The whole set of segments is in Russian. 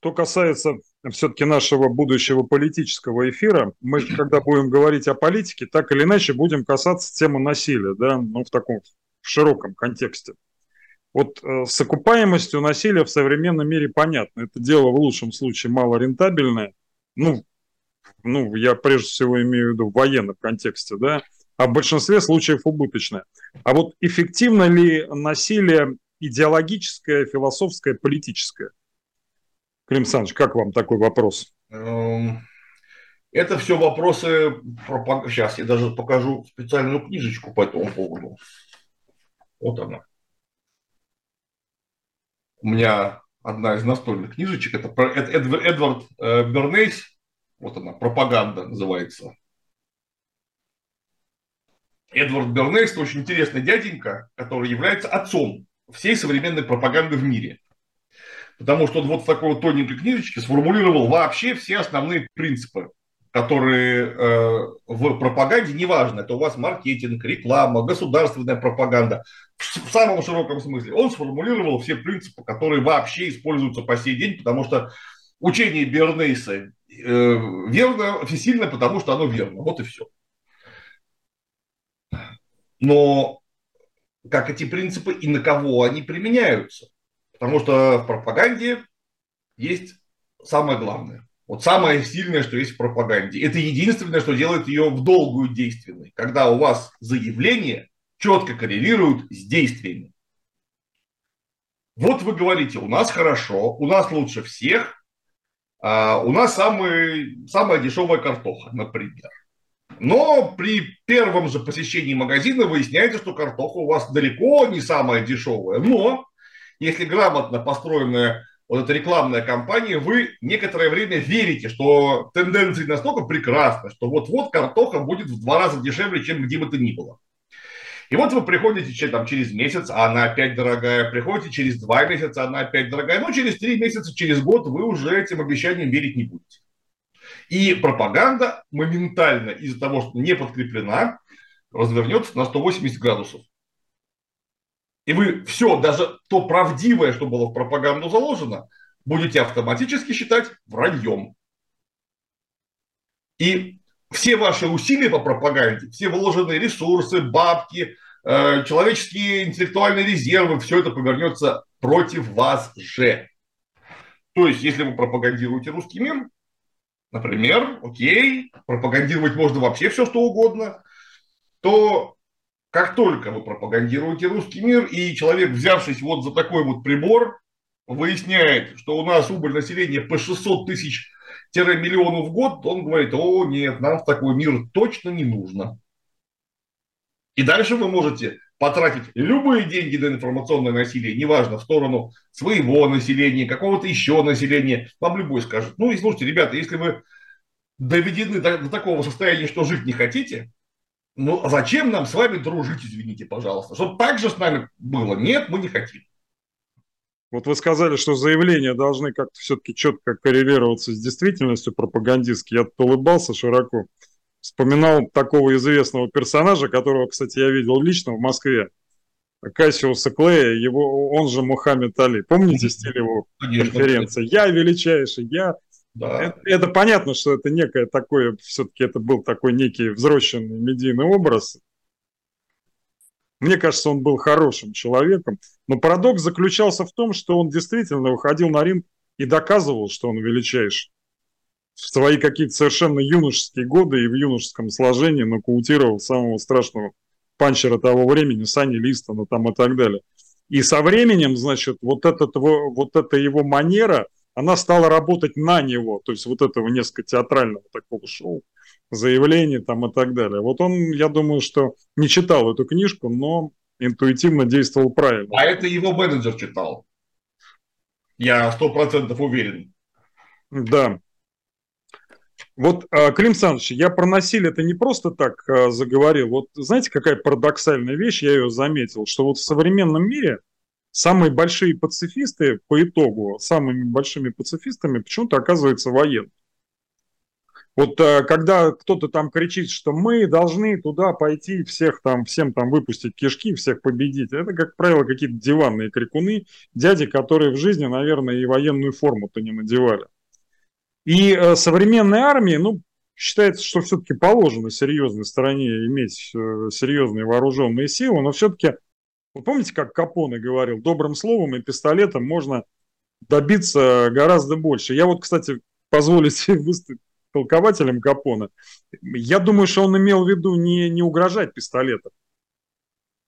Что касается все-таки нашего будущего политического эфира, мы, когда будем говорить о политике, так или иначе будем касаться темы насилия, да, ну, в таком в широком контексте. Вот э, с окупаемостью насилия в современном мире понятно. Это дело в лучшем случае малорентабельное. Ну, ну, я прежде всего имею в виду в военном контексте, да, а в большинстве случаев убыточное. А вот эффективно ли насилие идеологическое, философское, политическое? Клим Александрович, как вам такой вопрос? Эм, это все вопросы... Сейчас я даже покажу специальную книжечку по этому поводу. Вот она. У меня одна из настольных книжечек. Это Эдвард э, Бернейс. Вот она, пропаганда называется. Эдвард Бернейс очень интересный дяденька, который является отцом всей современной пропаганды в мире. Потому что он вот в такой вот тоненькой книжечке сформулировал вообще все основные принципы, которые э, в пропаганде, неважно, это у вас маркетинг, реклама, государственная пропаганда, в, самом широком смысле, он сформулировал все принципы, которые вообще используются по сей день, потому что учение Бернейса э, верно, всесильно, потому что оно верно. Вот и все. Но как эти принципы и на кого они применяются? Потому что в пропаганде есть самое главное. Вот самое сильное, что есть в пропаганде. Это единственное, что делает ее в долгую действенной. Когда у вас заявления четко коррелируют с действиями. Вот вы говорите, у нас хорошо, у нас лучше всех, а у нас самый, самая дешевая картоха, например. Но при первом же посещении магазина выясняется, что картоха у вас далеко не самая дешевая. Но если грамотно построенная вот эта рекламная кампания, вы некоторое время верите, что тенденции настолько прекрасны, что вот-вот картоха будет в два раза дешевле, чем где бы то ни было. И вот вы приходите там, через месяц, а она опять дорогая, приходите через два месяца, она опять дорогая, ну через три месяца, через год вы уже этим обещаниям верить не будете. И пропаганда моментально из-за того, что не подкреплена, развернется на 180 градусов. И вы все, даже то правдивое, что было в пропаганду заложено, будете автоматически считать враньем. И все ваши усилия по пропаганде, все вложенные ресурсы, бабки, э, человеческие интеллектуальные резервы, все это повернется против вас же. То есть, если вы пропагандируете русский мир, например, окей, пропагандировать можно вообще все, что угодно, то как только вы пропагандируете русский мир, и человек, взявшись вот за такой вот прибор, выясняет, что у нас убыль населения по 600 тысяч миллионов в год, он говорит, о нет, нам в такой мир точно не нужно. И дальше вы можете потратить любые деньги на информационное насилие, неважно, в сторону своего населения, какого-то еще населения. Вам любой скажет, ну и слушайте, ребята, если вы доведены до, до такого состояния, что жить не хотите, ну, а зачем нам с вами дружить, извините, пожалуйста? Чтобы так же с нами было? Нет, мы не хотим. Вот вы сказали, что заявления должны как-то все-таки четко коррелироваться с действительностью пропагандистски. Я улыбался широко. Вспоминал такого известного персонажа, которого, кстати, я видел лично в Москве. Кассиуса Клея, его, он же Мухаммед Али. Помните стиль его конференции? Я величайший, я да. Это, это понятно, что это некое такое, все-таки это был такой некий взросшенный медийный образ. Мне кажется, он был хорошим человеком. Но парадокс заключался в том, что он действительно выходил на ринг и доказывал, что он величайший. В свои какие-то совершенно юношеские годы и в юношеском сложении нокаутировал самого страшного панчера того времени, Сани Листона там и так далее. И со временем, значит, вот, этот, вот эта его манера – она стала работать на него, то есть вот этого несколько театрального такого шоу, заявлений там и так далее. Вот он, я думаю, что не читал эту книжку, но интуитивно действовал правильно. А это его менеджер читал. Я сто процентов уверен. Да. Вот, а, Клим Александрович, я про насилие это не просто так а, заговорил. Вот знаете, какая парадоксальная вещь, я ее заметил, что вот в современном мире – самые большие пацифисты по итогу, самыми большими пацифистами почему-то оказываются военные. Вот э, когда кто-то там кричит, что мы должны туда пойти, всех там, всем там выпустить кишки, всех победить, это, как правило, какие-то диванные крикуны, дяди, которые в жизни, наверное, и военную форму-то не надевали. И э, современной армии, ну, считается, что все-таки положено серьезной стороне иметь э, серьезные вооруженные силы, но все-таки, вы помните, как Капоне говорил, добрым словом и пистолетом можно добиться гораздо больше. Я вот, кстати, позволю себе выступить толкователем Капона. Я думаю, что он имел в виду не, не угрожать пистолетом,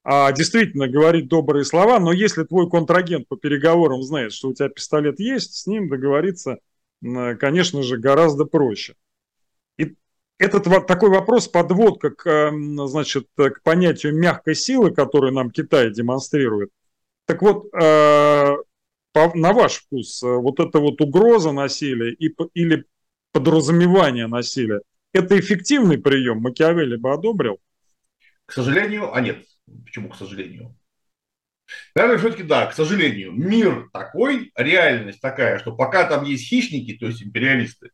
а действительно говорить добрые слова, но если твой контрагент по переговорам знает, что у тебя пистолет есть, с ним договориться, конечно же, гораздо проще. Этот такой вопрос, подводка к, эм, значит, к понятию мягкой силы, которую нам Китай демонстрирует. Так вот, э, на ваш вкус, э, вот эта вот угроза насилия и, или подразумевание насилия, это эффективный прием? Макиавелли бы одобрил? К сожалению, а нет. Почему к сожалению? Наверное, все-таки да, к сожалению. Мир такой, реальность такая, что пока там есть хищники, то есть империалисты,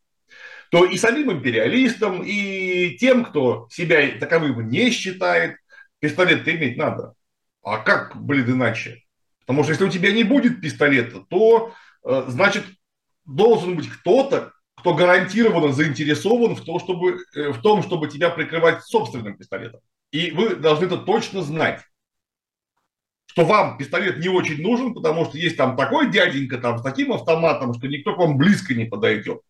то и самим империалистам, и тем, кто себя таковым не считает, пистолет иметь надо. А как, блин, иначе? Потому что если у тебя не будет пистолета, то э, значит должен быть кто-то, кто гарантированно заинтересован в том, чтобы, э, в том, чтобы тебя прикрывать собственным пистолетом. И вы должны это точно знать, что вам пистолет не очень нужен, потому что есть там такой дяденька там с таким автоматом, что никто к вам близко не подойдет.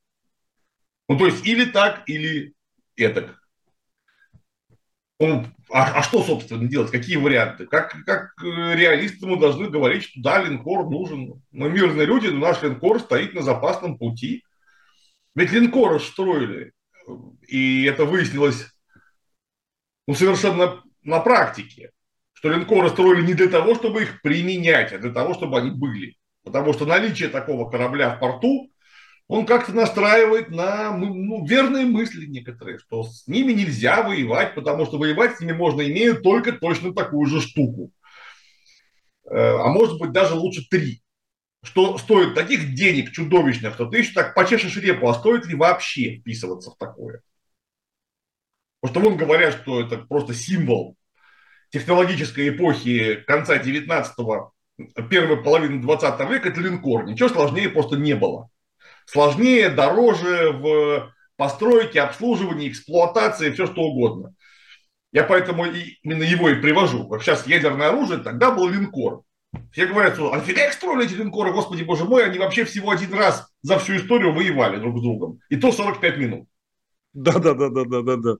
Ну, то есть или так, или. Ну, а, а что, собственно, делать? Какие варианты? Как, как э, реалисты мы должны говорить, что да, линкор нужен. Мы мирные люди, но наш линкор стоит на запасном пути. Ведь линкоры строили, и это выяснилось ну, совершенно на практике, что линкоры строили не для того, чтобы их применять, а для того, чтобы они были. Потому что наличие такого корабля в порту он как-то настраивает на ну, ну, верные мысли некоторые, что с ними нельзя воевать, потому что воевать с ними можно, имея только точно такую же штуку. Э, а может быть даже лучше три. Что стоит таких денег чудовищных, что ты еще так почешешь репу, а стоит ли вообще вписываться в такое? Потому что вон говорят, что это просто символ технологической эпохи конца 19-го, первой половины 20 века, это линкор. Ничего сложнее просто не было сложнее, дороже в постройке, обслуживании, эксплуатации, все что угодно. Я поэтому именно его и привожу. Как сейчас ядерное оружие, тогда был линкор. Все говорят, что офига их строили эти линкоры, господи боже мой, они вообще всего один раз за всю историю воевали друг с другом. И то 45 минут. Да-да-да-да-да-да.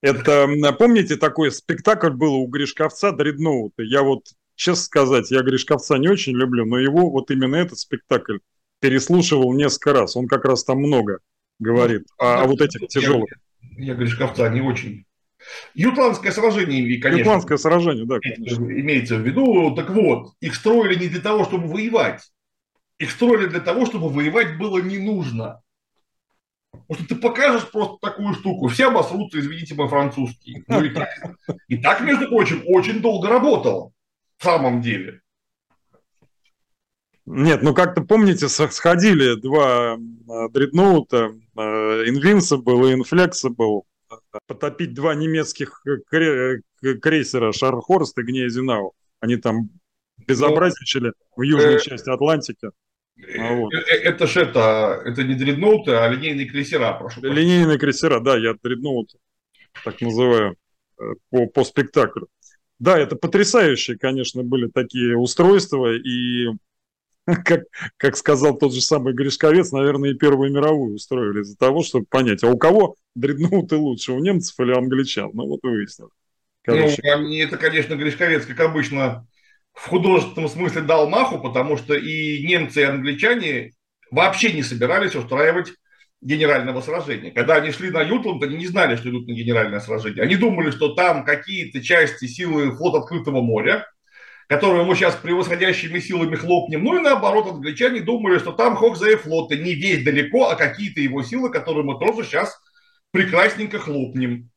Это, помните, такой спектакль был у Гришковца Дредноута? Я вот, честно сказать, я Гришковца не очень люблю, но его вот именно этот спектакль переслушивал несколько раз. Он как раз там много говорит ну, о, о вот этих тяжелых. Я, я Гришковца не очень Ютландское сражение, конечно. Ютландское сражение, да, конечно. Имеется в виду. Так вот, их строили не для того, чтобы воевать. Их строили для того, чтобы воевать было не нужно. Потому что ты покажешь просто такую штуку, все обосрутся, извините мой французский. Ну и так, и так, между прочим, очень долго работало. В самом деле. Нет, ну как-то помните, сходили два а, дредноута, а, Invincible и Inflexible, потопить два немецких крейсера Шархорст и Гнезинау. Они там безобразничали в южной э, части Атлантики. А вот. Э, э, это же это, это не дредноуты, а линейные крейсера, прошу. Линейные крейсера, да, я дредноут так называю по, по спектаклю. Да, это потрясающие, конечно, были такие устройства, и как, как сказал тот же самый Гришковец, наверное, и Первую мировую устроили из-за того, чтобы понять, а у кого дредноуты лучше, у немцев или англичан? Ну вот выяснил. Короче. Ну, это, конечно, Гришковец, как обычно, в художественном смысле дал маху, потому что и немцы, и англичане вообще не собирались устраивать генерального сражения. Когда они шли на Ютланд, они не знали, что идут на генеральное сражение. Они думали, что там какие-то части силы флот открытого моря, которую мы сейчас превосходящими силами хлопнем. Ну и наоборот, англичане думали, что там Хокзея флота не весь далеко, а какие-то его силы, которые мы тоже сейчас прекрасненько хлопнем.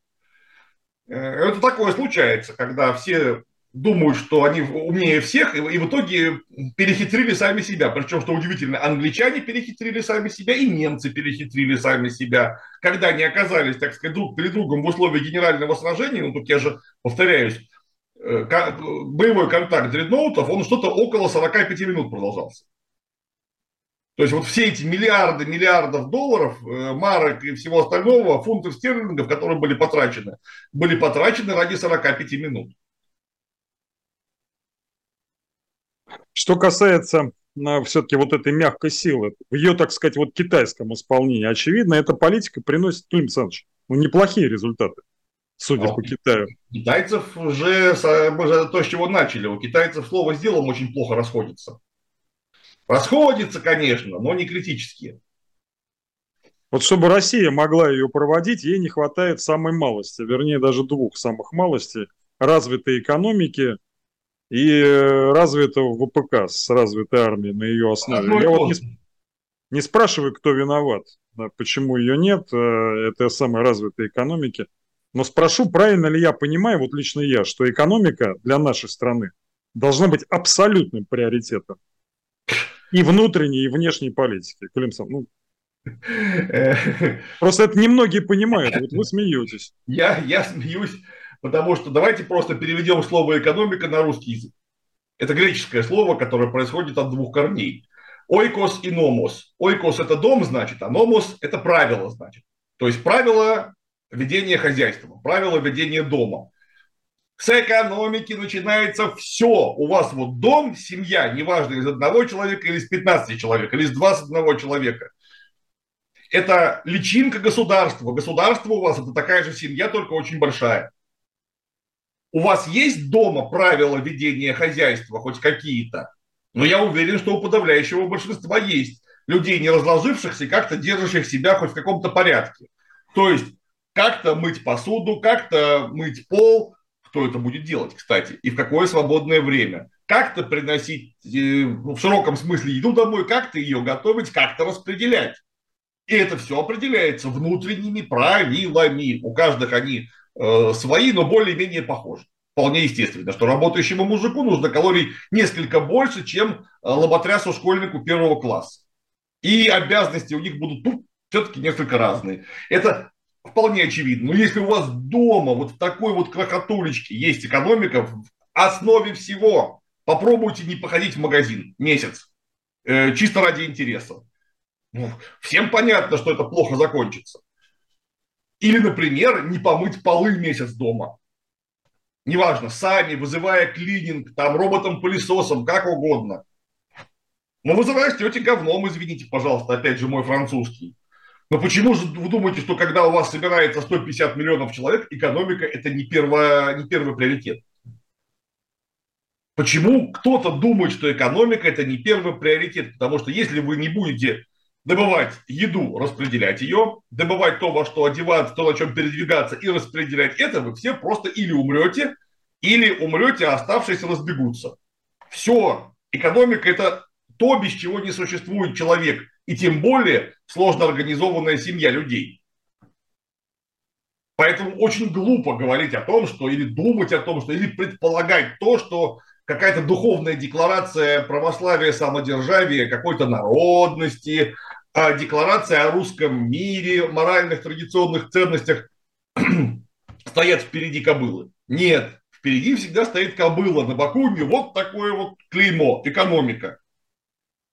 Э, это такое случается, когда все думают, что они умнее всех, и, в итоге перехитрили сами себя. Причем, что удивительно, англичане перехитрили сами себя, и немцы перехитрили сами себя. Когда они оказались, так сказать, друг перед другом в условиях генерального сражения, ну тут я же повторяюсь, боевой контакт дредноутов, он что-то около 45 минут продолжался. То есть вот все эти миллиарды, миллиардов долларов, э, марок и всего остального, фунтов стерлингов, которые были потрачены, были потрачены ради 45 минут. Что касается э, все-таки вот этой мягкой силы, в ее, так сказать, вот китайском исполнении, очевидно, эта политика приносит, Клим Александрович, ну, неплохие результаты, судя а по Китаю. Китайцев уже, мы же то, с чего начали, у китайцев слово с делом очень плохо расходится. Расходится, конечно, но не критически. Вот чтобы Россия могла ее проводить, ей не хватает самой малости, вернее даже двух самых малостей, развитой экономики и э, развитого ВПК с развитой армией на ее основе. Я вот не, не спрашиваю, кто виноват, почему ее нет, э, этой самой развитой экономики, но спрошу, правильно ли я понимаю, вот лично я, что экономика для нашей страны должна быть абсолютным приоритетом и внутренней, и внешней политики. Климсон, ну, Просто это немногие понимают, вот вы смеетесь. Я, я смеюсь Потому что давайте просто переведем слово экономика на русский язык. Это греческое слово, которое происходит от двух корней. Ойкос и номос. Ойкос – это дом, значит, а номос – это правило, значит. То есть правило ведения хозяйства, правило ведения дома. С экономики начинается все. У вас вот дом, семья, неважно, из одного человека или из 15 человек, или из 21 человека. Это личинка государства. Государство у вас – это такая же семья, только очень большая. У вас есть дома правила ведения хозяйства, хоть какие-то? Но я уверен, что у подавляющего большинства есть людей, не разложившихся и как-то держащих себя хоть в каком-то порядке. То есть как-то мыть посуду, как-то мыть пол, кто это будет делать, кстати, и в какое свободное время. Как-то приносить э, в широком смысле еду домой, как-то ее готовить, как-то распределять. И это все определяется внутренними правилами. У каждых они Э, свои, но более-менее похожи. Вполне естественно, что работающему мужику нужно калорий несколько больше, чем э, лоботрясу школьнику первого класса. И обязанности у них будут ну, все-таки несколько разные. Это вполне очевидно. Но если у вас дома вот в такой вот крохотулечке есть экономика, в основе всего попробуйте не походить в магазин месяц, э, чисто ради интереса. Ну, всем понятно, что это плохо закончится. Или, например, не помыть полы месяц дома. Неважно, сами, вызывая клининг, там, роботом-пылесосом, как угодно. Но вы зарастете говном, извините, пожалуйста, опять же мой французский. Но почему же вы думаете, что когда у вас собирается 150 миллионов человек, экономика это не, первое, не первый приоритет? Почему кто-то думает, что экономика это не первый приоритет? Потому что если вы не будете добывать еду, распределять ее, добывать то, во что одеваться, то, на чем передвигаться и распределять это, вы все просто или умрете, или умрете, а оставшиеся разбегутся. Все. Экономика – это то, без чего не существует человек, и тем более сложно организованная семья людей. Поэтому очень глупо говорить о том, что или думать о том, что или предполагать то, что какая-то духовная декларация православия, самодержавия, какой-то народности, а декларация о русском мире, моральных традиционных ценностях стоят впереди кобылы. Нет, впереди всегда стоит кобыла, на боку не вот такое вот клеймо, экономика.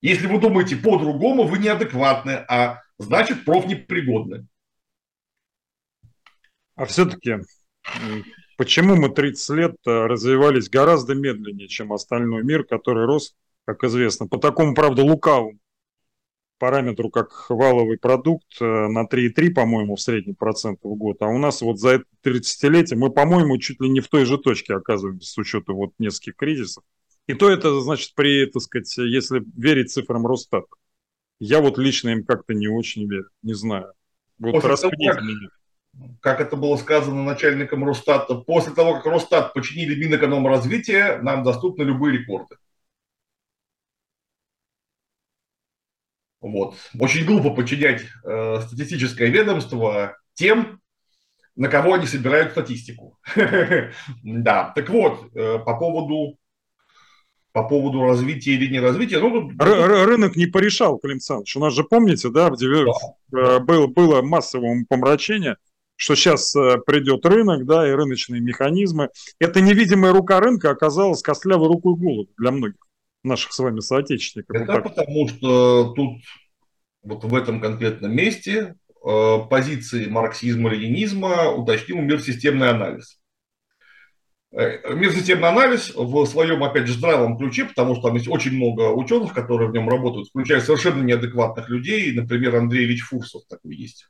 Если вы думаете по-другому, вы неадекватны, а значит профнепригодны. А все-таки Почему мы 30 лет э, развивались гораздо медленнее, чем остальной мир, который рос, как известно, по такому, правда, лукавому параметру, как валовый продукт э, на 3,3, по-моему, в среднем процентов в год. А у нас вот за это 30-летие мы, по-моему, чуть ли не в той же точке оказываемся с учетом вот нескольких кризисов. И то это, значит, при, так сказать, если верить цифрам Росстата. Я вот лично им как-то не очень верю, не знаю. Вот распределите меня как это было сказано начальником Росстата, после того, как Росстат починили Минэкономразвития, нам доступны любые рекорды. Вот. Очень глупо подчинять э, статистическое ведомство тем, на кого они собирают статистику. Да, так вот, э, по поводу по поводу развития или не развития. Ну, Ры- рынок не порешал, Клим Александрович. У нас же, помните, да, в 9... да. Э, было, было массовое помрачение, что сейчас э, придет рынок, да, и рыночные механизмы. Эта невидимая рука рынка оказалась костлявой рукой голода для многих наших с вами соотечественников. Это потому что тут вот в этом конкретном месте э, позиции марксизма-ленинизма уточнил мир системный анализ. Э, мир системный анализ в своем, опять же, здравом ключе, потому что там есть очень много ученых, которые в нем работают, включая совершенно неадекватных людей. Например, Андрей Ильич Фурсов такой есть.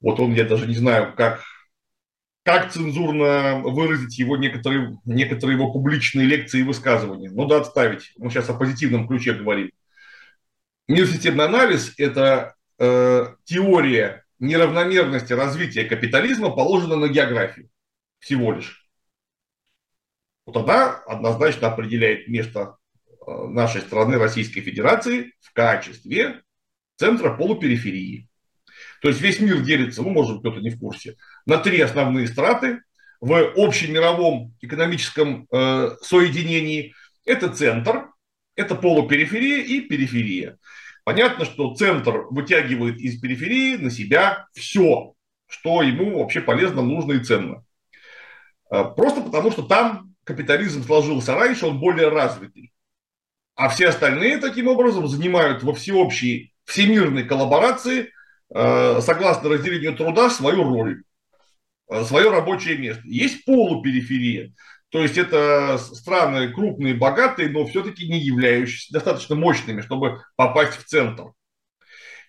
Вот он, я даже не знаю, как, как цензурно выразить его некоторые, некоторые его публичные лекции и высказывания. Ну да, отставить. Мы сейчас о позитивном ключе говорим. Нейросистемный анализ – это э, теория неравномерности развития капитализма, положена на географию всего лишь. Вот она однозначно определяет место э, нашей страны, Российской Федерации, в качестве центра полупериферии. То есть весь мир делится, ну, может, кто-то не в курсе, на три основные страты в общемировом экономическом э, соединении. Это центр, это полупериферия и периферия. Понятно, что центр вытягивает из периферии на себя все, что ему вообще полезно, нужно и ценно. Э, просто потому, что там капитализм сложился раньше, он более развитый. А все остальные таким образом занимают во всеобщей, всемирной коллаборации, э, согласно разделению труда, свою роль, э, свое рабочее место. Есть полупериферия, то есть это страны крупные, богатые, но все-таки не являющиеся достаточно мощными, чтобы попасть в центр.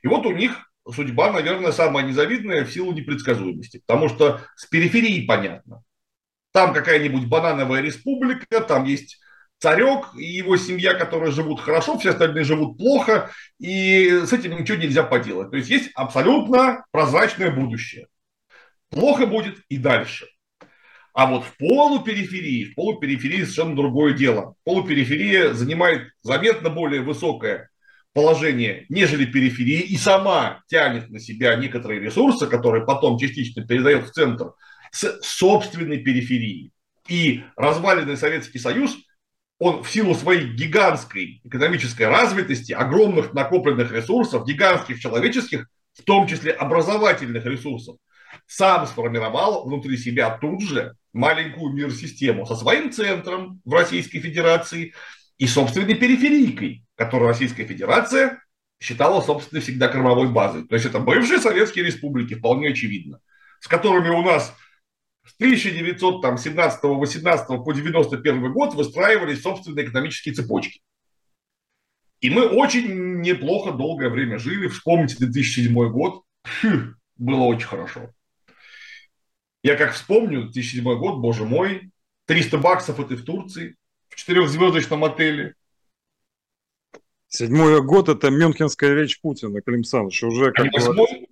И вот у них судьба, наверное, самая незавидная в силу непредсказуемости. Потому что с периферии понятно. Там какая-нибудь банановая республика, там есть царек и его семья, которые живут хорошо, все остальные живут плохо, и с этим ничего нельзя поделать. То есть есть абсолютно прозрачное будущее. Плохо будет и дальше. А вот в полупериферии, в полупериферии совершенно другое дело. Полупериферия занимает заметно более высокое положение, нежели периферия, и сама тянет на себя некоторые ресурсы, которые потом частично передает в центр, с собственной периферии. И разваленный Советский Союз, он в силу своей гигантской экономической развитости, огромных накопленных ресурсов, гигантских человеческих, в том числе образовательных ресурсов, сам сформировал внутри себя тут же маленькую мир-систему со своим центром в Российской Федерации и собственной периферийкой, которую Российская Федерация считала, собственно, всегда кормовой базой. То есть это бывшие советские республики, вполне очевидно, с которыми у нас с 1917-18 по 91 год выстраивались собственные экономические цепочки. И мы очень неплохо долгое время жили. Вспомните 2007 год. Фу, было очень хорошо. Я как вспомню, 2007 год, боже мой, 300 баксов это в Турции, в четырехзвездочном отеле. Седьмой год – это Мюнхенская речь Путина, Клим Саныч, уже как а восьмой?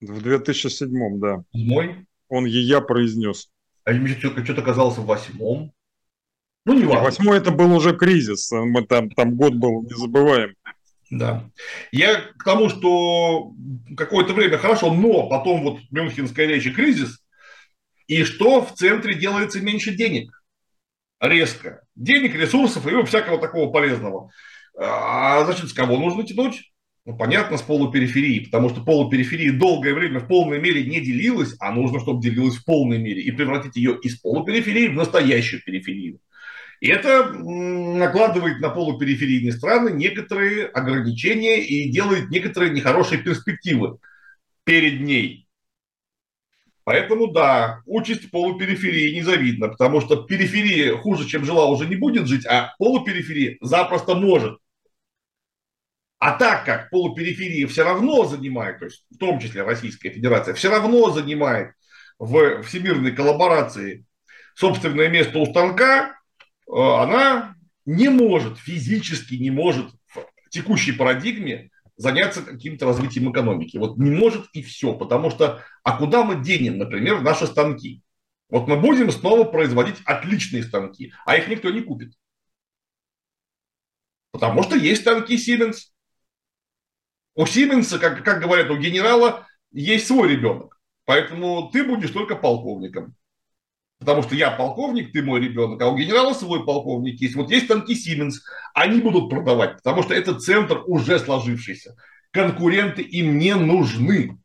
В 2007, да. Седьмой? Он ее произнес. А мне что-то казалось в восьмом. Ну, не важно. Восьмой это был уже кризис. Мы там, там год был незабываем. Да. Я к тому, что какое-то время хорошо, но потом вот Мюнхенская речь и кризис, и что в центре делается меньше денег. Резко. Денег, ресурсов и всякого такого полезного. А значит, с кого нужно тянуть? Ну, понятно, с полупериферии, потому что полупериферия долгое время в полной мере не делилась, а нужно, чтобы делилась в полной мере, и превратить ее из полупериферии в настоящую периферию. И это накладывает на полупериферийные страны некоторые ограничения и делает некоторые нехорошие перспективы перед ней. Поэтому да, участь полупериферии незавидна, потому что периферия хуже, чем жила, уже не будет жить, а полупериферия запросто может. А так как полупериферия все равно занимает, то есть в том числе Российская Федерация, все равно занимает в всемирной коллаборации собственное место у станка, Э, она не может, физически не может в текущей парадигме заняться каким-то развитием экономики. Вот не может и все, потому что, а куда мы денем, например, наши станки? Вот мы будем снова производить отличные станки, а их никто не купит. Потому что есть станки Siemens. У Siemens, как, как говорят у генерала, есть свой ребенок. Поэтому ты будешь только полковником. Потому что я полковник, ты мой ребенок, а у генерала свой полковник есть. Вот есть танки Сименс, они будут продавать, потому что это центр уже сложившийся. Конкуренты им не нужны.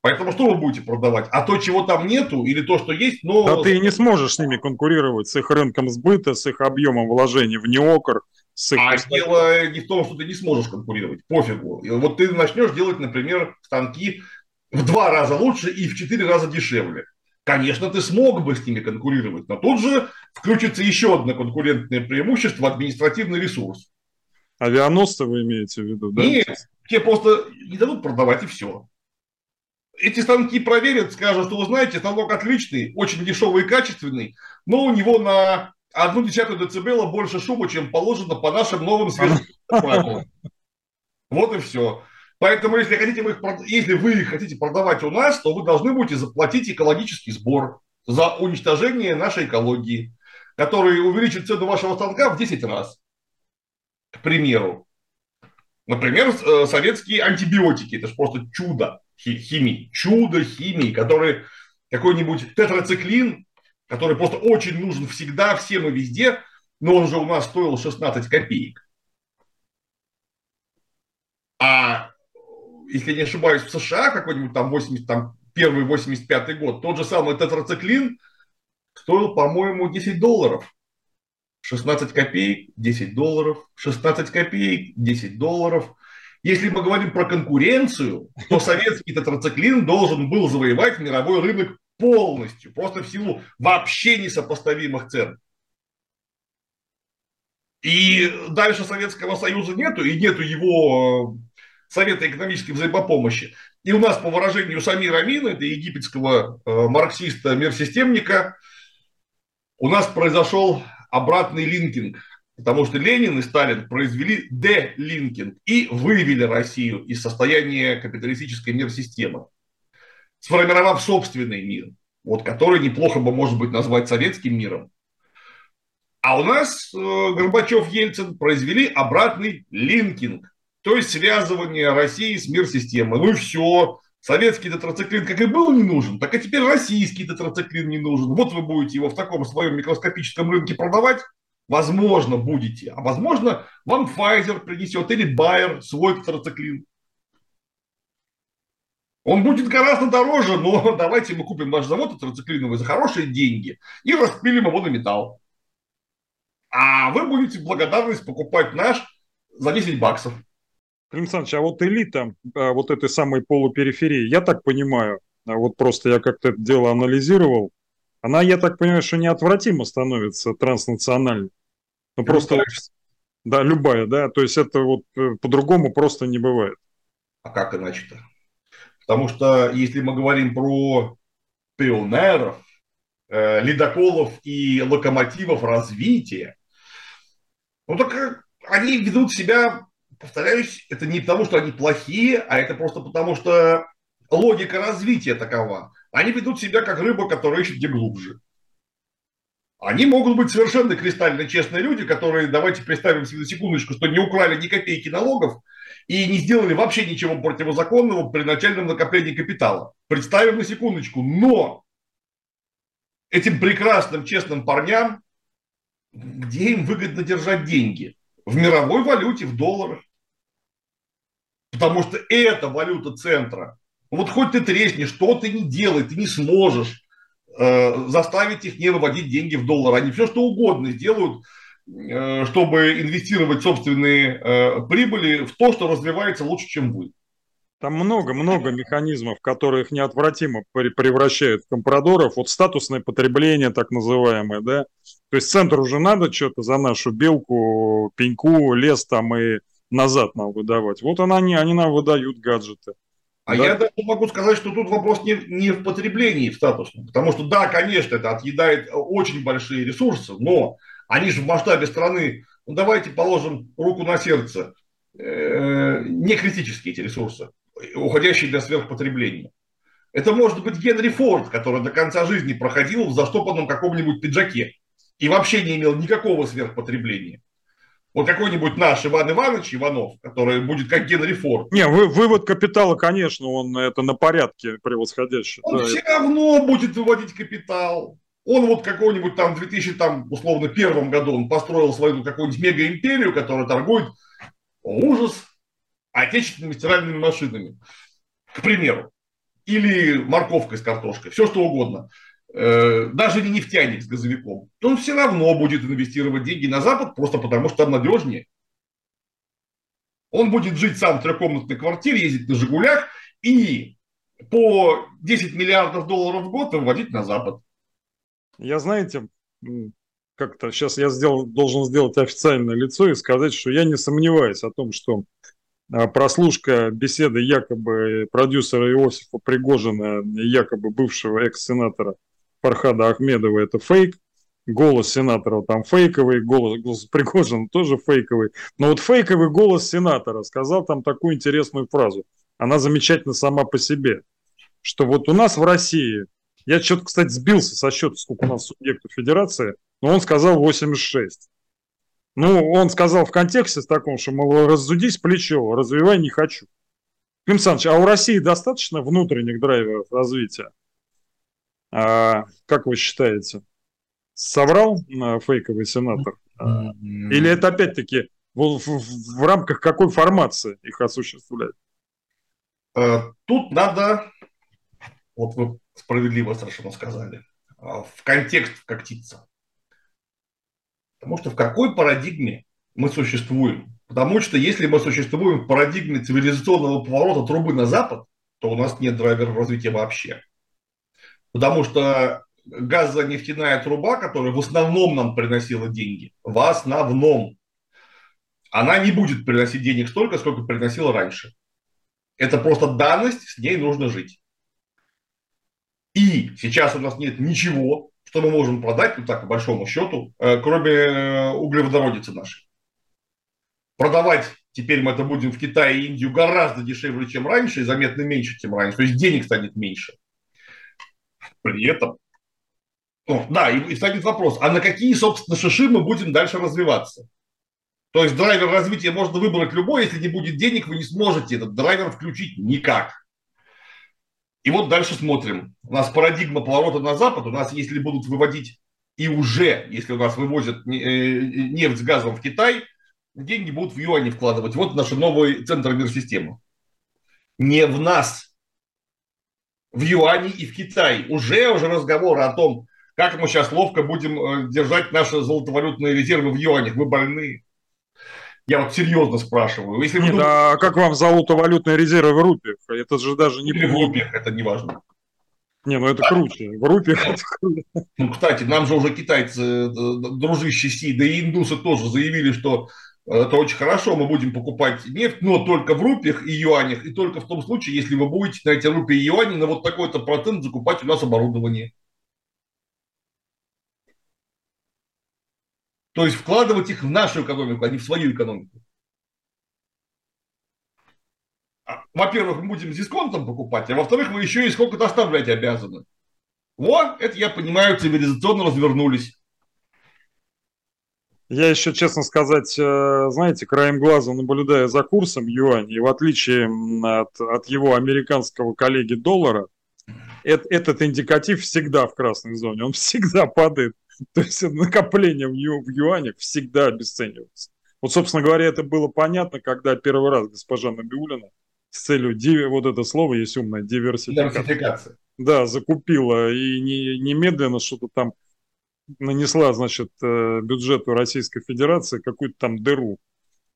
Поэтому что вы будете продавать? А то, чего там нету, или то, что есть, но... Да ты не сможешь с ними конкурировать, с их рынком сбыта, с их объемом вложений в неокр, с их... А дело не в том, что ты не сможешь конкурировать, пофигу. И вот ты начнешь делать, например, станки в два раза лучше и в четыре раза дешевле. Конечно, ты смог бы с ними конкурировать, но тут же включится еще одно конкурентное преимущество – административный ресурс. Авианосцы вы имеете в виду, да? Нет, тебе просто не дадут продавать и все. Эти станки проверят, скажут, что вы знаете, станок отличный, очень дешевый и качественный, но у него на одну десятую децибела больше шума, чем положено по нашим новым свежим правилам. Вот и все. Поэтому, если, хотите вы их, если вы их хотите продавать у нас, то вы должны будете заплатить экологический сбор за уничтожение нашей экологии, который увеличит цену вашего станка в 10 раз. К примеру. Например, э, советские антибиотики. Это же просто чудо химии. Чудо химии, который какой-нибудь тетрациклин, который просто очень нужен всегда, всем и везде, но он же у нас стоил 16 копеек. А если не ошибаюсь, в США какой-нибудь там 80, там первый 85 год, тот же самый тетрациклин стоил, по-моему, 10 долларов. 16 копеек, 10 долларов, 16 копеек, 10 долларов. Если мы говорим про конкуренцию, то советский тетрациклин должен был завоевать мировой рынок полностью, просто в силу вообще несопоставимых цен. И дальше Советского Союза нету, и нету его э, Совета экономической взаимопомощи. И у нас, по выражению Самира Амина, это египетского э, марксиста-мирсистемника, у нас произошел обратный линкинг. Потому что Ленин и Сталин произвели делинкинг и вывели Россию из состояния капиталистической мир-системы, сформировав собственный мир, вот, который неплохо бы, может быть, назвать советским миром. А у нас э, Горбачев, Ельцин произвели обратный линкинг, то есть связывание России с мир-системой. Ну и все. Советский тетрациклин как и был не нужен, так и теперь российский тетрациклин не нужен. Вот вы будете его в таком своем микроскопическом рынке продавать, возможно, будете. А возможно, вам Pfizer принесет или Bayer свой тетрациклин. Он будет гораздо дороже, но давайте мы купим ваш завод тетрациклиновый за хорошие деньги и распилим его на металл. А вы будете благодарность покупать наш за 10 баксов. Клим Александрович, а вот элита вот этой самой полупериферии, я так понимаю, а вот просто я как-то это дело анализировал, она, я так понимаю, что неотвратимо становится транснациональной. Ну, просто, любая. да, любая, да, то есть это вот э, по-другому просто не бывает. А как иначе-то? Потому что если мы говорим про пионеров, э, ледоколов и локомотивов развития, ну так э, они ведут себя повторяюсь, это не потому, что они плохие, а это просто потому, что логика развития такова. Они ведут себя как рыба, которая ищет где глубже. Они могут быть совершенно кристально честные люди, которые, давайте представим себе на секундочку, что не украли ни копейки налогов и не сделали вообще ничего противозаконного при начальном накоплении капитала. Представим на секундочку. Но этим прекрасным, честным парням, где им выгодно держать деньги? В мировой валюте, в долларах. Потому что это валюта центра. Вот хоть ты тресни, что ты не делай, ты не сможешь э, заставить их не выводить деньги в доллар. Они все что угодно сделают, чтобы инвестировать собственные э, прибыли в то, что развивается лучше, чем вы. Там много-много механизмов, которые их неотвратимо превращают в компрадоров. Вот статусное потребление, так называемое, да. То есть центр уже надо что-то за нашу белку, пеньку, лес там и назад нам выдавать. Вот она, они, они нам выдают гаджеты. А да? я даже могу сказать, что тут вопрос не, не в потреблении в статусном. Потому что, да, конечно, это отъедает очень большие ресурсы, но они же в масштабе страны, ну давайте положим руку на сердце, э, не критические эти ресурсы, уходящие для сверхпотребления. Это может быть Генри Форд, который до конца жизни проходил в заштопанном каком-нибудь пиджаке и вообще не имел никакого сверхпотребления. Вот какой-нибудь наш Иван Иванович Иванов, который будет как Генри Форд. Не, вы, вывод капитала, конечно, он это на порядке превосходящий. Он да, все это... равно будет выводить капитал. Он вот какой-нибудь там в 2000, там, условно, первом году он построил свою какую-нибудь мегаимперию, которая торгует, ужас, отечественными стиральными машинами, к примеру. Или морковкой с картошкой, все что угодно. Э, даже не нефтяник с газовиком. Он все равно будет инвестировать деньги на Запад, просто потому что там надежнее. Он будет жить сам в трехкомнатной квартире, ездить на «Жигулях» и по 10 миллиардов долларов в год выводить на Запад. Я, знаете, как-то сейчас я сделал, должен сделать официальное лицо и сказать, что я не сомневаюсь о том, что а, прослушка беседы якобы продюсера Иосифа Пригожина, якобы бывшего экс-сенатора Фархада Ахмедова, это фейк. Голос сенатора там фейковый, голос, голос Пригожина тоже фейковый. Но вот фейковый голос сенатора сказал там такую интересную фразу. Она замечательна сама по себе. Что вот у нас в России я что-то, кстати, сбился со счета, сколько у нас субъектов федерации, но он сказал 86. Ну, он сказал в контексте таком, что, мол, разудись плечо, развивай не хочу. Клим Александрович, а у России достаточно внутренних драйверов развития? А, как вы считаете? Соврал а, фейковый сенатор? А, или это опять-таки в, в, в рамках какой формации их осуществляет? Э, тут надо, вот вы справедливо совершенно сказали, а, в контекст вкатиться. Потому что в какой парадигме мы существуем? Потому что если мы существуем в парадигме цивилизационного поворота трубы на запад, то у нас нет драйверов развития вообще. Потому что газонефтяная труба, которая в основном нам приносила деньги, в основном, она не будет приносить денег столько, сколько приносила раньше. Это просто данность, с ней нужно жить. И сейчас у нас нет ничего, что мы можем продать, ну так, по большому счету, э, кроме э, углеводородицы нашей. Продавать теперь мы это будем в Китае и Индию гораздо дешевле, чем раньше, и заметно меньше, чем раньше. То есть денег станет меньше. При этом, ну, да, и, и станет вопрос, а на какие, собственно, шиши мы будем дальше развиваться? То есть драйвер развития можно выбрать любой, если не будет денег, вы не сможете этот драйвер включить никак. И вот дальше смотрим. У нас парадигма поворота на Запад. У нас, если будут выводить и уже, если у нас вывозят э, нефть с газом в Китай, деньги будут в юане вкладывать. Вот наш новый центр мир-системы. Не в нас, в юане и в Китае. Уже уже разговоры о том, как мы сейчас ловко будем э, держать наши золотовалютные резервы в юанях. Вы больные. Я вот серьезно спрашиваю. Если Нет, думаете... а как вам золотовалютные резервы в рупиях? Это же даже не... Или в рупиях, это не важно. Не, ну это а? круче. В рупиях это Ну, кстати, нам же уже китайцы, э, дружище Си, да и индусы тоже заявили, что э, это очень хорошо, мы будем покупать нефть, но только в рупиях и юанях, и только в том случае, если вы будете на эти рупии и юани на вот такой-то процент закупать у нас оборудование. То есть вкладывать их в нашу экономику, а не в свою экономику. А, во-первых, мы будем с дисконтом покупать, а во-вторых, вы еще и сколько-то оставлять обязаны. Вот, это, я понимаю, цивилизационно развернулись. Я еще, честно сказать, э, знаете, краем глаза наблюдая за курсом юань, и в отличие от, от его американского коллеги доллара, этот индикатив всегда в красной зоне, он всегда падает То есть накопление в, ю, в юанях всегда обесценивается. Вот, собственно говоря, это было понятно, когда первый раз госпожа Набиулина с целью, диви, вот это слово есть умное, диверсификация. диверсификация. Да, закупила и не, немедленно что-то там нанесла, значит, э, бюджету Российской Федерации какую-то там дыру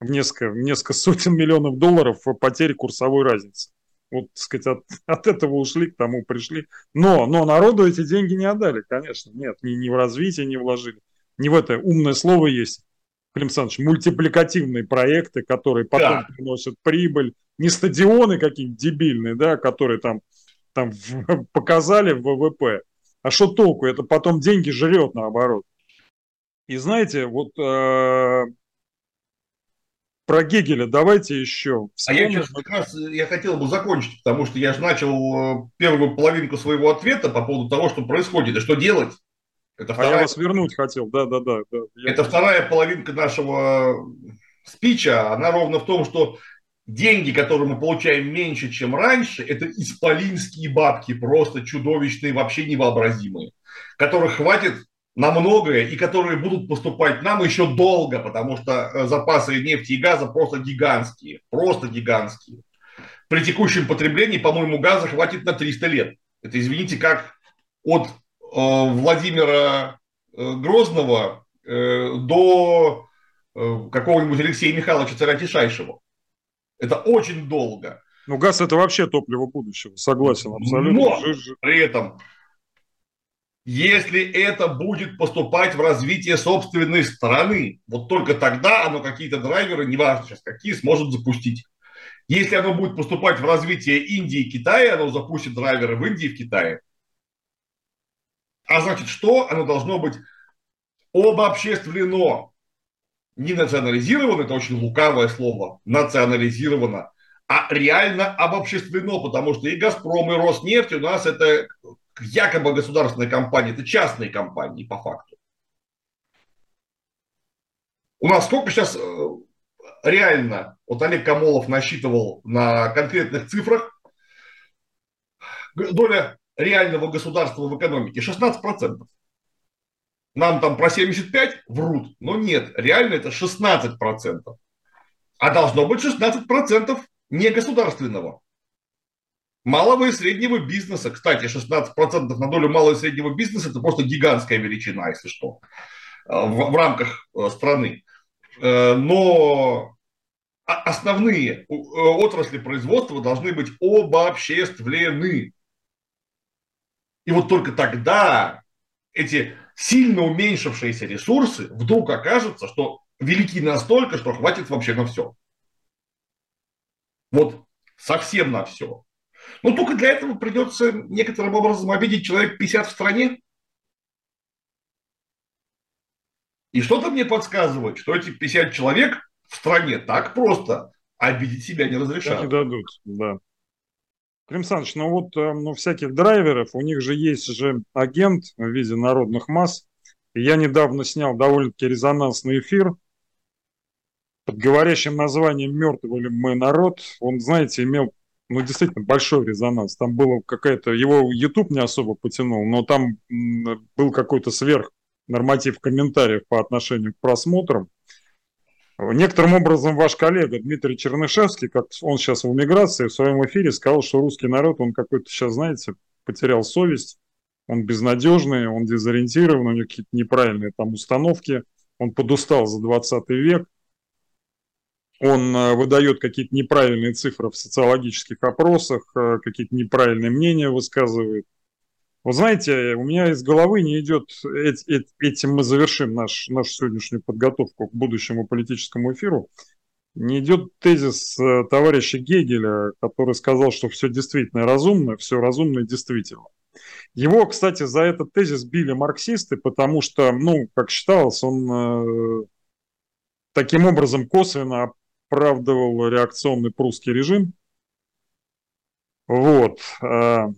в несколько, в несколько сотен миллионов долларов потери курсовой разницы вот, так сказать, от, от этого ушли, к тому пришли. Но, но народу эти деньги не отдали, конечно, нет, ни, ни в развитие не вложили, не в это умное слово есть, Клим Александрович, мультипликативные проекты, которые потом да. приносят прибыль, не стадионы какие-нибудь дебильные, да, которые там, там показали в ВВП, а что толку, это потом деньги жрет наоборот. И знаете, вот э, про Гегеля давайте еще. Вспомним. А я сейчас как раз я хотел бы закончить, потому что я же начал э, первую половинку своего ответа по поводу того, что происходит и что делать. Это вторая... А я вас вернуть хотел, да-да-да. да. Это вторая половинка нашего спича, она ровно в том, что деньги, которые мы получаем меньше, чем раньше, это исполинские бабки, просто чудовищные, вообще невообразимые, которых хватит на многое и которые будут поступать нам еще долго, потому что э, запасы нефти и газа просто гигантские, просто гигантские. При текущем потреблении, по-моему, газа хватит на 300 лет. Это, извините, как от э, Владимира э, Грозного э, до э, какого-нибудь Алексея Михайловича царя Тишайшего. Это очень долго. Ну, газ это вообще топливо будущего, согласен абсолютно. Но при этом, если это будет поступать в развитие собственной страны, вот только тогда оно какие-то драйверы, неважно сейчас какие, сможет запустить. Если оно будет поступать в развитие Индии и Китая, оно запустит драйверы в Индии и в Китае. А значит, что? Оно должно быть обобществлено не национализировано, это очень лукавое слово, национализировано, а реально обобществлено, потому что и «Газпром», и «Роснефть» у нас это якобы государственные компании, это частные компании по факту. У нас сколько сейчас э, реально, вот Олег Камолов насчитывал на конкретных цифрах, доля реального государства в экономике 16%. Нам там про 75 врут, но нет, реально это 16%. А должно быть 16% негосударственного. Малого и среднего бизнеса. Кстати, 16% на долю малого и среднего бизнеса – это просто гигантская величина, если что, в, в рамках э, страны. Э, но основные э, отрасли производства должны быть обобществлены. И вот только тогда эти сильно уменьшившиеся ресурсы вдруг окажется, что велики настолько, что хватит вообще на все. Вот совсем на все. Но только для этого придется некоторым образом обидеть человек 50 в стране. И что-то мне подсказывает, что эти 50 человек в стране так просто обидеть себя не разрешают. не дадут, да. Клим Саныч, ну вот э, ну, всяких драйверов, у них же есть же агент в виде народных масс. И я недавно снял довольно-таки резонансный эфир под говорящим названием «Мертвый ли мы народ». Он, знаете, имел ну, действительно большой резонанс. Там было какая-то... Его YouTube не особо потянул, но там был какой-то сверх норматив комментариев по отношению к просмотрам. Некоторым образом ваш коллега Дмитрий Чернышевский, как он сейчас в эмиграции, в своем эфире сказал, что русский народ, он какой-то сейчас, знаете, потерял совесть, он безнадежный, он дезориентирован, у него какие-то неправильные там установки, он подустал за 20 век, он э, выдает какие-то неправильные цифры в социологических опросах, э, какие-то неправильные мнения высказывает. Вы знаете, у меня из головы не идет, этим мы завершим наш, нашу сегодняшнюю подготовку к будущему политическому эфиру, не идет тезис э, товарища Гегеля, который сказал, что все действительно разумно, все разумно и действительно. Его, кстати, за этот тезис били марксисты, потому что, ну, как считалось, он таким образом косвенно оправдывал реакционный прусский режим. Вот. Э,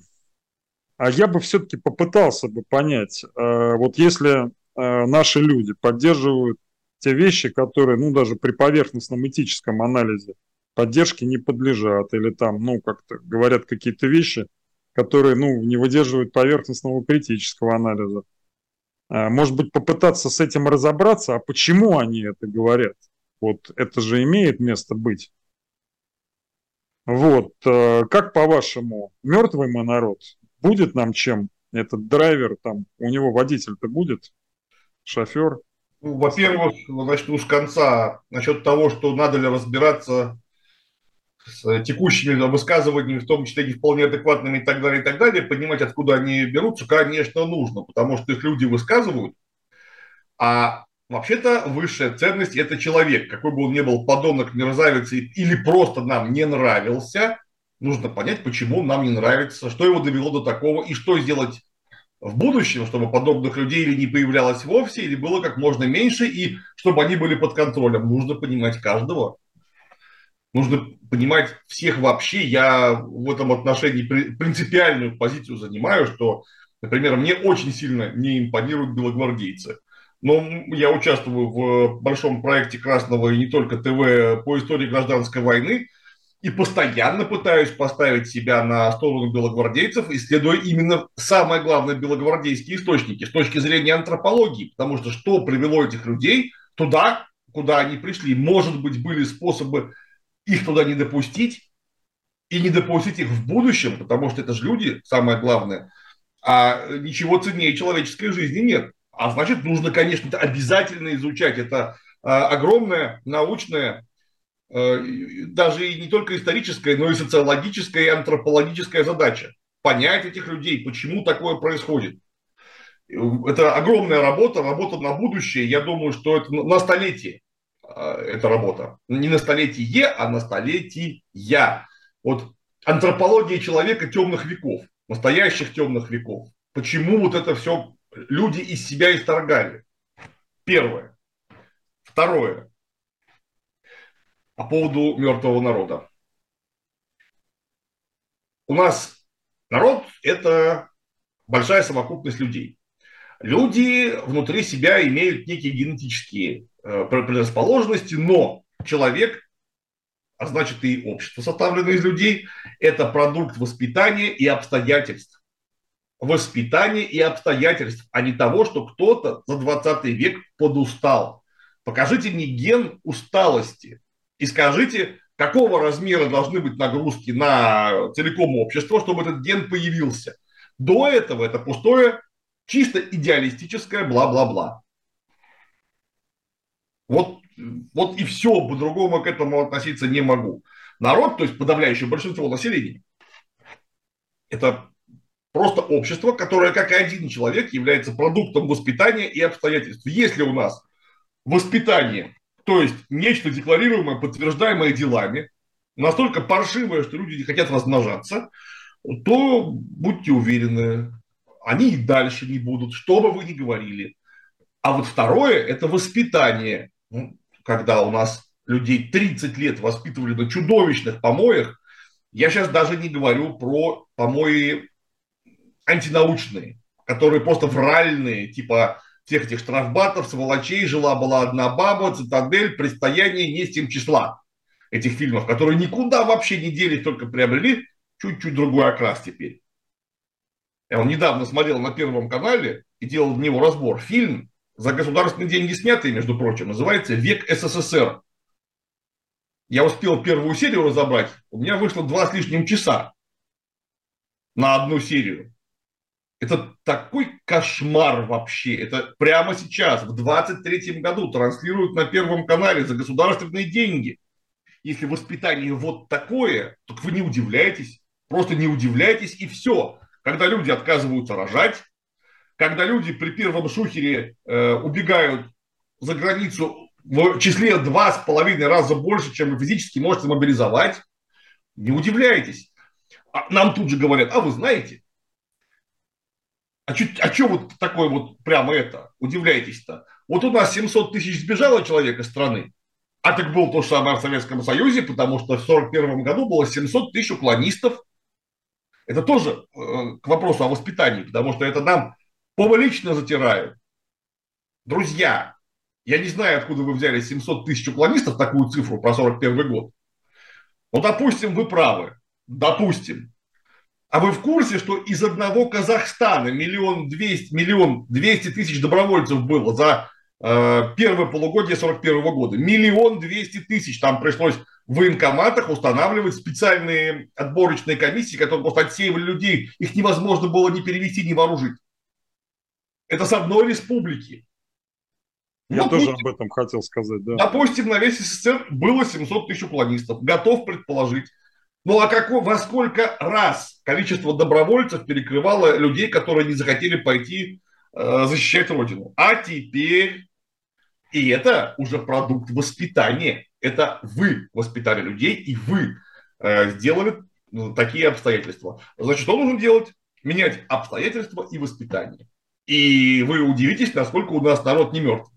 а я бы все-таки попытался бы понять, э, вот если э, наши люди поддерживают те вещи, которые, ну, даже при поверхностном этическом анализе поддержки не подлежат, или там, ну, как-то говорят какие-то вещи, которые, ну, не выдерживают поверхностного критического анализа. Может быть, попытаться с этим разобраться, а почему они это говорят? Вот это же имеет место быть. Вот, как по-вашему, мертвый мы народ будет нам чем этот драйвер, там, у него водитель-то будет, шофер? Ну, во-первых, начну с конца. Насчет того, что надо ли разбираться с текущими высказываниями, в том числе не вполне адекватными и так далее, и так далее, понимать, откуда они берутся, конечно, нужно, потому что их люди высказывают, а вообще-то высшая ценность – это человек, какой бы он ни был подонок, мерзавец или просто нам не нравился – нужно понять, почему нам не нравится, что его довело до такого и что сделать в будущем, чтобы подобных людей или не появлялось вовсе, или было как можно меньше, и чтобы они были под контролем. Нужно понимать каждого. Нужно понимать всех вообще. Я в этом отношении принципиальную позицию занимаю, что Например, мне очень сильно не импонируют белогвардейцы. Но я участвую в большом проекте Красного и не только ТВ по истории гражданской войны и постоянно пытаюсь поставить себя на сторону белогвардейцев, исследуя именно самое главное белогвардейские источники с точки зрения антропологии. Потому что что привело этих людей туда, куда они пришли? Может быть, были способы их туда не допустить и не допустить их в будущем, потому что это же люди, самое главное, а ничего ценнее человеческой жизни нет. А значит, нужно, конечно, обязательно изучать. Это а, огромная научная, э, даже и не только историческая, но и социологическая и антропологическая задача. Понять этих людей, почему такое происходит. Это огромная работа, работа на будущее. Я думаю, что это на столетие а, эта работа. Не на столетие, а на столетие. Вот антропология человека темных веков, настоящих темных веков. Почему вот это все люди из себя исторгали. Первое. Второе. По поводу мертвого народа. У нас народ – это большая совокупность людей. Люди внутри себя имеют некие генетические э, предрасположенности, но человек, а значит и общество, составленное из людей, это продукт воспитания и обстоятельств воспитания и обстоятельств, а не того, что кто-то за 20 век подустал. Покажите мне ген усталости и скажите, какого размера должны быть нагрузки на целиком общество, чтобы этот ген появился. До этого это пустое, чисто идеалистическое бла-бла-бла. Вот, вот и все, по-другому к этому относиться не могу. Народ, то есть подавляющее большинство населения, это просто общество, которое, как и один человек, является продуктом воспитания и обстоятельств. Если у нас воспитание, то есть нечто декларируемое, подтверждаемое делами, настолько паршивое, что люди не хотят размножаться, то будьте уверены, они и дальше не будут, что бы вы ни говорили. А вот второе – это воспитание. Ну, когда у нас людей 30 лет воспитывали на чудовищных помоях, я сейчас даже не говорю про помои антинаучные, которые просто вральные, типа всех этих штрафбатов, сволочей, жила-была одна баба, цитадель, предстояние не с тем числа этих фильмов, которые никуда вообще не делись, только приобрели чуть-чуть другой окрас теперь. Я он недавно смотрел на Первом канале и делал в него разбор. Фильм за государственные деньги снятый, между прочим, называется «Век СССР». Я успел первую серию разобрать, у меня вышло два с лишним часа на одну серию. Это такой кошмар вообще. Это прямо сейчас, в 23 году, транслируют на Первом канале за государственные деньги. Если воспитание вот такое, то вы не удивляйтесь. Просто не удивляйтесь и все. Когда люди отказываются рожать, когда люди при первом шухере э, убегают за границу в числе два с половиной раза больше, чем вы физически можете мобилизовать, не удивляйтесь. А нам тут же говорят, а вы знаете, а что а чё вот такое вот прямо это? Удивляетесь-то. Вот у нас 700 тысяч сбежало человек из страны, а так было то же самое в Советском Союзе, потому что в 1941 году было 700 тысяч уклонистов. Это тоже э, к вопросу о воспитании, потому что это нам публично затирают. Друзья, я не знаю, откуда вы взяли 700 тысяч уклонистов, такую цифру про 41 год. Ну, допустим, вы правы. Допустим. А вы в курсе, что из одного Казахстана миллион двести, миллион двести тысяч добровольцев было за э, первое полугодие 41 года? Миллион двести тысяч. Там пришлось в военкоматах устанавливать специальные отборочные комиссии, которые просто отсеивали людей. Их невозможно было ни перевести, ни вооружить. Это с одной республики. Я допустим, тоже об этом хотел сказать, да. Допустим, на весь СССР было 700 тысяч уклонистов. Готов предположить, ну а какой, во сколько раз количество добровольцев перекрывало людей, которые не захотели пойти э, защищать Родину? А теперь, и это уже продукт воспитания. Это вы воспитали людей, и вы э, сделали ну, такие обстоятельства. Значит, что нужно делать? Менять обстоятельства и воспитание. И вы удивитесь, насколько у нас народ не мертв.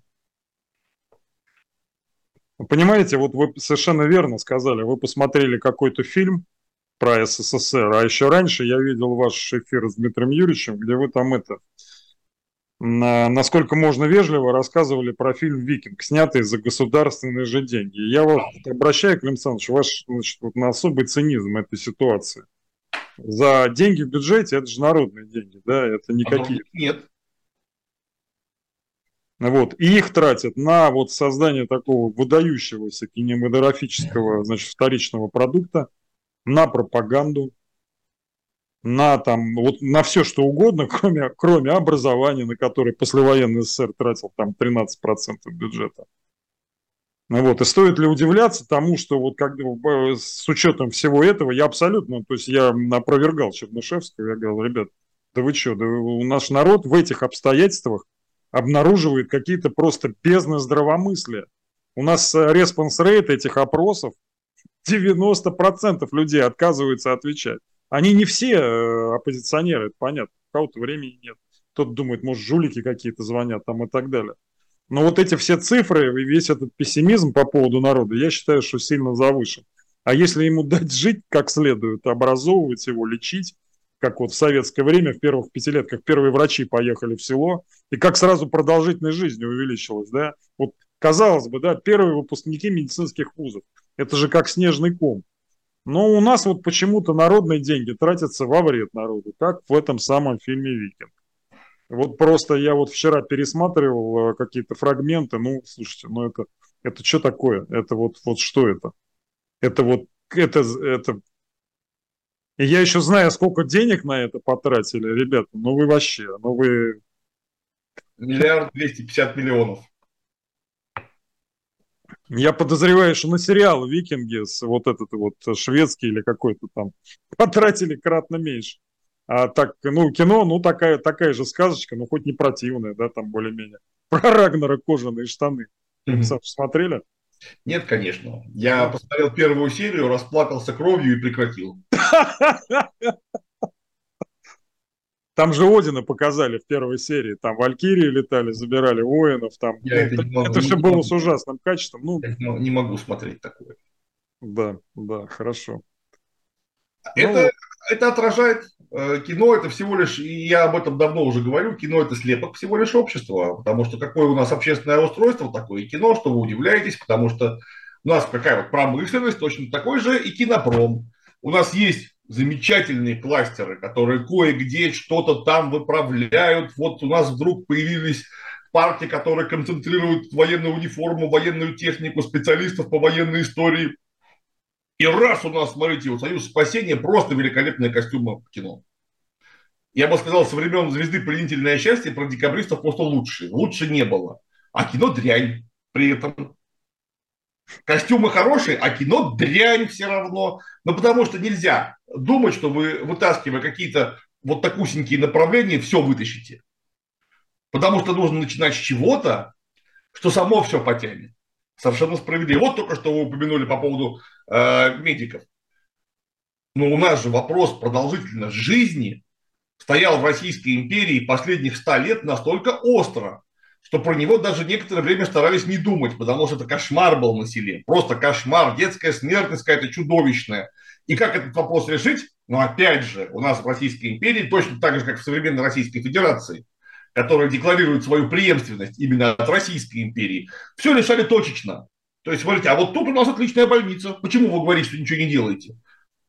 Понимаете, вот вы совершенно верно сказали, вы посмотрели какой-то фильм, про СССР. А еще раньше я видел ваш эфир с Дмитрием Юрьевичем, где вы там это, насколько можно вежливо, рассказывали про фильм «Викинг», снятый за государственные же деньги. Я вас обращаю, Клим Александрович, ваш значит, вот на особый цинизм этой ситуации. За деньги в бюджете, это же народные деньги, да, это никакие. Нет. Вот, и их тратят на вот создание такого выдающегося кинематографического, значит, вторичного продукта, на пропаганду, на там, вот на все что угодно, кроме, кроме образования, на которое послевоенный СССР тратил там 13% бюджета. Ну вот, и стоит ли удивляться тому, что вот как, с учетом всего этого, я абсолютно, то есть я опровергал Чернышевского, я говорил, ребят, да вы что, да у наш народ в этих обстоятельствах обнаруживает какие-то просто бездны здравомыслия. У нас response rate этих опросов 90% людей отказываются отвечать. Они не все э, оппозиционеры, это понятно. У кого-то времени нет. Кто-то думает, может, жулики какие-то звонят там и так далее. Но вот эти все цифры и весь этот пессимизм по поводу народа, я считаю, что сильно завышен. А если ему дать жить как следует, образовывать его, лечить, как вот в советское время, в первых пятилетках первые врачи поехали в село, и как сразу продолжительность жизни увеличилась, да? Вот казалось бы, да, первые выпускники медицинских вузов, это же как снежный ком. Но у нас вот почему-то народные деньги тратятся во вред народу, как в этом самом фильме «Викинг». Вот просто я вот вчера пересматривал э, какие-то фрагменты, ну, слушайте, ну это, это что такое? Это вот, вот что это? Это вот, это, это... И я еще знаю, сколько денег на это потратили, ребята, ну вы вообще, ну вы... Миллиард двести пятьдесят миллионов. Я подозреваю, что на сериал «Викинги» с вот этот вот шведский или какой-то там потратили кратно меньше. А так, ну, кино, ну, такая, такая же сказочка, ну, хоть не противная, да, там более-менее. Про Рагнера кожаные штаны. Mm-hmm. Смотрели? Нет, конечно. Я посмотрел первую серию, расплакался кровью и прекратил. Там же Одина показали в первой серии. Там Валькирии летали, забирали воинов. Там, Я ну, это могу, это все было могу. с ужасным качеством. Ну, Я не могу смотреть такое. Да, да, хорошо. Это, ну, это отражает э, кино, это всего лишь, и я об этом давно уже говорю, кино это слепок всего лишь общества, потому что какое у нас общественное устройство, такое и кино, что вы удивляетесь, потому что у нас какая вот промышленность, точно такой же и кинопром. У нас есть замечательные кластеры, которые кое-где что-то там выправляют. Вот у нас вдруг появились парки, которые концентрируют военную униформу, военную технику, специалистов по военной истории. И раз у нас, смотрите, у Союз спасения просто великолепные костюмы в кино. Я бы сказал, со времен «Звезды пленительное счастье» про декабристов просто лучше. Лучше не было. А кино дрянь при этом. Костюмы хорошие, а кино дрянь все равно. Ну, потому что нельзя думать, что вы, вытаскивая какие-то вот такусенькие направления, все вытащите. Потому что нужно начинать с чего-то, что само все потянет. Совершенно справедливо. Вот только что вы упомянули по поводу э, медиков. Но у нас же вопрос продолжительности жизни стоял в Российской империи последних ста лет настолько остро, что про него даже некоторое время старались не думать, потому что это кошмар был на селе. Просто кошмар, детская смертность какая-то чудовищная. И как этот вопрос решить? Ну, опять же, у нас в Российской империи, точно так же, как в современной Российской Федерации, которая декларирует свою преемственность именно от Российской империи, все решали точечно. То есть, смотрите, а вот тут у нас отличная больница. Почему вы говорите, что ничего не делаете?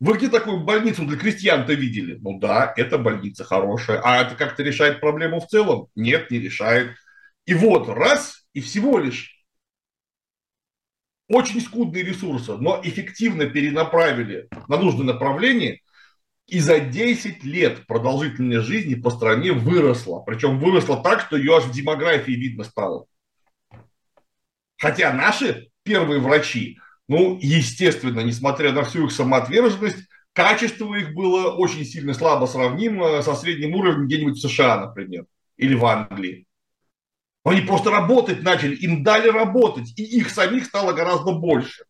Вы где такую больницу для крестьян-то видели? Ну да, это больница хорошая. А это как-то решает проблему в целом? Нет, не решает. И вот раз, и всего лишь очень скудные ресурсы, но эффективно перенаправили на нужное направление, и за 10 лет продолжительность жизни по стране выросла. Причем выросла так, что ее аж в демографии видно стало. Хотя наши первые врачи, ну, естественно, несмотря на всю их самоотверженность, качество их было очень сильно слабо сравнимо со средним уровнем где-нибудь в США, например, или в Англии. Они просто работать начали, им дали работать, и их самих стало гораздо больше.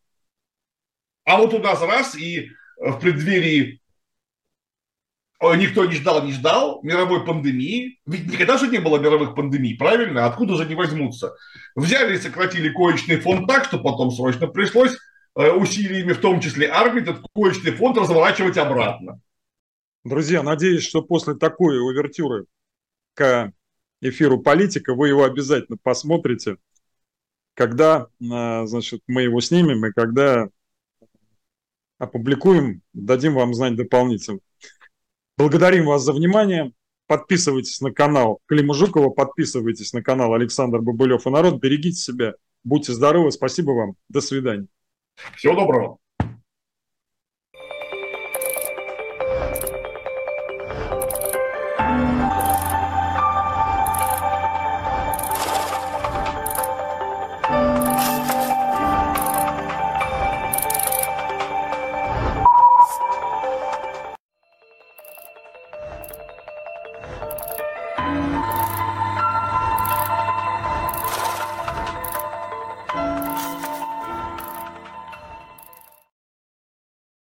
А вот у нас раз, и в преддверии э, никто не ждал, не ждал мировой пандемии. Ведь никогда же не было мировых пандемий, правильно? Откуда же они возьмутся? Взяли и сократили коечный фонд так, что потом срочно пришлось э, усилиями, в том числе армии, этот коечный фонд разворачивать обратно. Друзья, надеюсь, что после такой увертюры к эфиру политика вы его обязательно посмотрите, когда, а, значит, мы его снимем и когда опубликуем, дадим вам знать дополнительно. Благодарим вас за внимание. Подписывайтесь на канал Клима Жукова, подписывайтесь на канал Александр Бабылев и народ. Берегите себя, будьте здоровы. Спасибо вам. До свидания. Всего доброго.